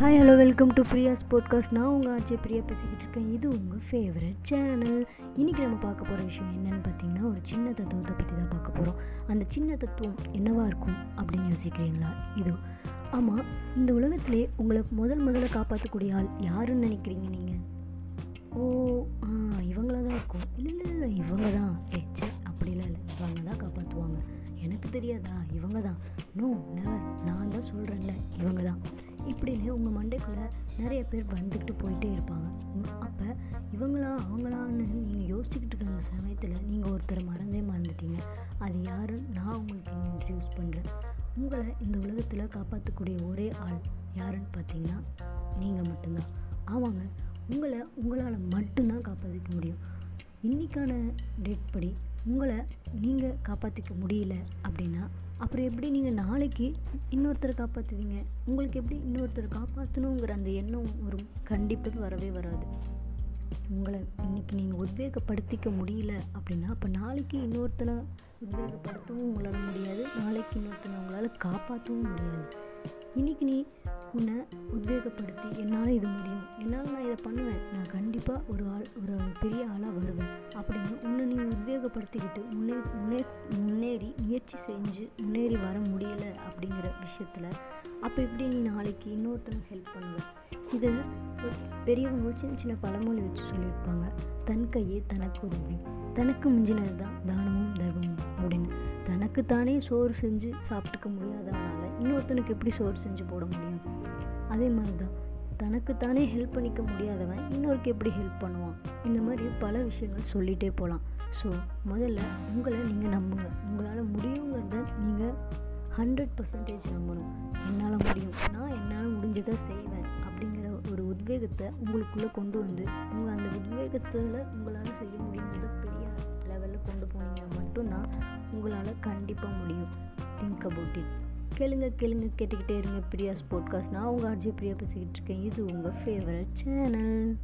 Hi hello welcome to Priya's podcast நான் உங்கள் ஆட்சி பிரியா பேசிக்கிட்டு இருக்கேன். இது உங்கள் ஃபேவரட் சேனல் இன்றைக்கி நம்ம பார்க்க போகிற விஷயம் என்னென்னு பார்த்தீங்கன்னா ஒரு சின்ன தத்துவத்தை பற்றி தான் பார்க்க போகிறோம் அந்த சின்ன தத்துவம் என்னவாக இருக்கும் அப்படின்னு யோசிக்கிறீங்களா? இது ஆமாம் இந்த உலகத்திலே உங்களை முதல் முதல்ல காப்பாற்றக்கூடிய ஆள் யாருன்னு நினைக்கிறீங்க நீங்கள் ஓ ஆ இவங்கள தான் இருக்கும். இல்லை இல்லை இல்லை இவங்க தான். ஏ சே அப்படிலாம் இல்லை. இவங்க தான் காப்பாற்றுவாங்க எனக்கு தெரியாதா? இவங்க தான். No never. நான் தான் சொல்கிறேன்ல இவங்க தான். இப்படின்னு உங்கள் மண்டைக்குள்ளே நிறைய பேர் வந்துக்கிட்டு போயிட்டே இருப்பாங்க. அப்போ இவங்களா அவங்களான்னு நீங்கள் யோசிச்சுக்கிட்டு இருக்க அந்த சமயத்தில் நீங்கள் ஒருத்தரை மறந்தே மறந்துட்டீங்க. அது யாருன்னு நான் உங்களுக்கு இன்ட்ரடியூஸ் பண்ணுறேன் உங்களை இந்த உலகத்தில் காப்பாற்றக்கூடிய ஒரே ஆள் யாருன்னு பார்த்தீங்கன்னா நீங்கள் மட்டும்தான். ஆமாங்க உங்களை உங்களால் மட்டும்தான் காப்பாற்றிக்க முடியும். இன்றைக்கான டேட் படி உங்களை நீங்கள் காப்பாற்றிக்க முடியல அப்படின்னா அப்புறம் எப்படி நீங்கள் நாளைக்கு இன்னொருத்தரை காப்பாற்றுவீங்க உங்களுக்கு எப்படி இன்னொருத்தரை காப்பாற்றணுங்கிற அந்த எண்ணம் வரும். கண்டிப்பாக வரவே வராது. உங்களை இன்றைக்கி நீங்கள் உத்வேகப்படுத்திக்க முடியல அப்படின்னா அப்போ நாளைக்கு இன்னொருத்தனை உத்வேகப்படுத்தவும் உங்களால் முடியாது. நாளைக்கு இன்னொருத்தனை உங்களால் காப்பாற்றவும் முடியாது. இன்றைக்கி நீ உன்னை உத்வேகப்படுத்தி என்னால் இது முடியும். என்னால் நான் இதை பண்ணுவேன். நான் கண்டிப்பாக ஒரு ஆள் ஒரு பெரிய ஆளாக வருவேன். அப்படின்னு உன்னை நீ உத்வேகப்படுத்திக்கிட்டு முன்னே முன்னே முன்னேறி முயற்சி செஞ்சு முன்னேறி வர முடியலை அப்படிங்கிற விஷயத்தில் அப்போ எப்படி நீ நாளைக்கு இன்னொருத்தனுக்கு ஹெல்ப் பண்ணுவேன் இதை பெரியவங்க சின்ன சின்ன பழமொழி வச்சு சொல்லியிருப்பாங்க. தன் கையே தனக்கு உதவி தனக்கு மிஞ்சினது தான் தானமும் தர்மமும் அப்படின்னு தனக்கு தானே சோறு செஞ்சு சாப்பிட்டுக்க முடியாதனால இன்னொருத்தனுக்கு எப்படி சோறு செஞ்சு போட முடியும்? அதே மாதிரி தான் தனக்குத்தானே ஹெல்ப் பண்ணிக்க முடியாதவன் இன்னொருக்கு எப்படி ஹெல்ப் பண்ணுவான்? இந்த மாதிரி பல விஷயங்கள் சொல்லிகிட்டே போகலாம் ஸோ முதல்ல உங்களை நீங்கள் நம்புங்க. உங்களால் முடியுங்கிறத நீங்கள் ஹண்ட்ரட் பர்சன்டேஜ் நம்பணும். என்னால் முடியும். நான் என்னால் முடிஞ்சதை செய்வேன் அப்படிங்கிற ஒரு உத்வேகத்தை உங்களுக்குள்ளே கொண்டு வந்து உங்கள் அந்த உத்வேகத்தில் உங்களால் செய்ய முடியுங்கிறத பெரிய லெவலில் கொண்டு போனீங்க கண்டிப்பாக முடியும். திங்க் அபவுட் இட் கேளுங்க கேளுங்க கேட்டுக்கிட்டே இருங்க. பிரியாஸ் போட்காஸ்ட் நான் உங்கள் ஆர்ஜி பிரியா பேசிக்கிட்டு இருக்கேன். இது உங்கள் ஃபேவரட் சேனல்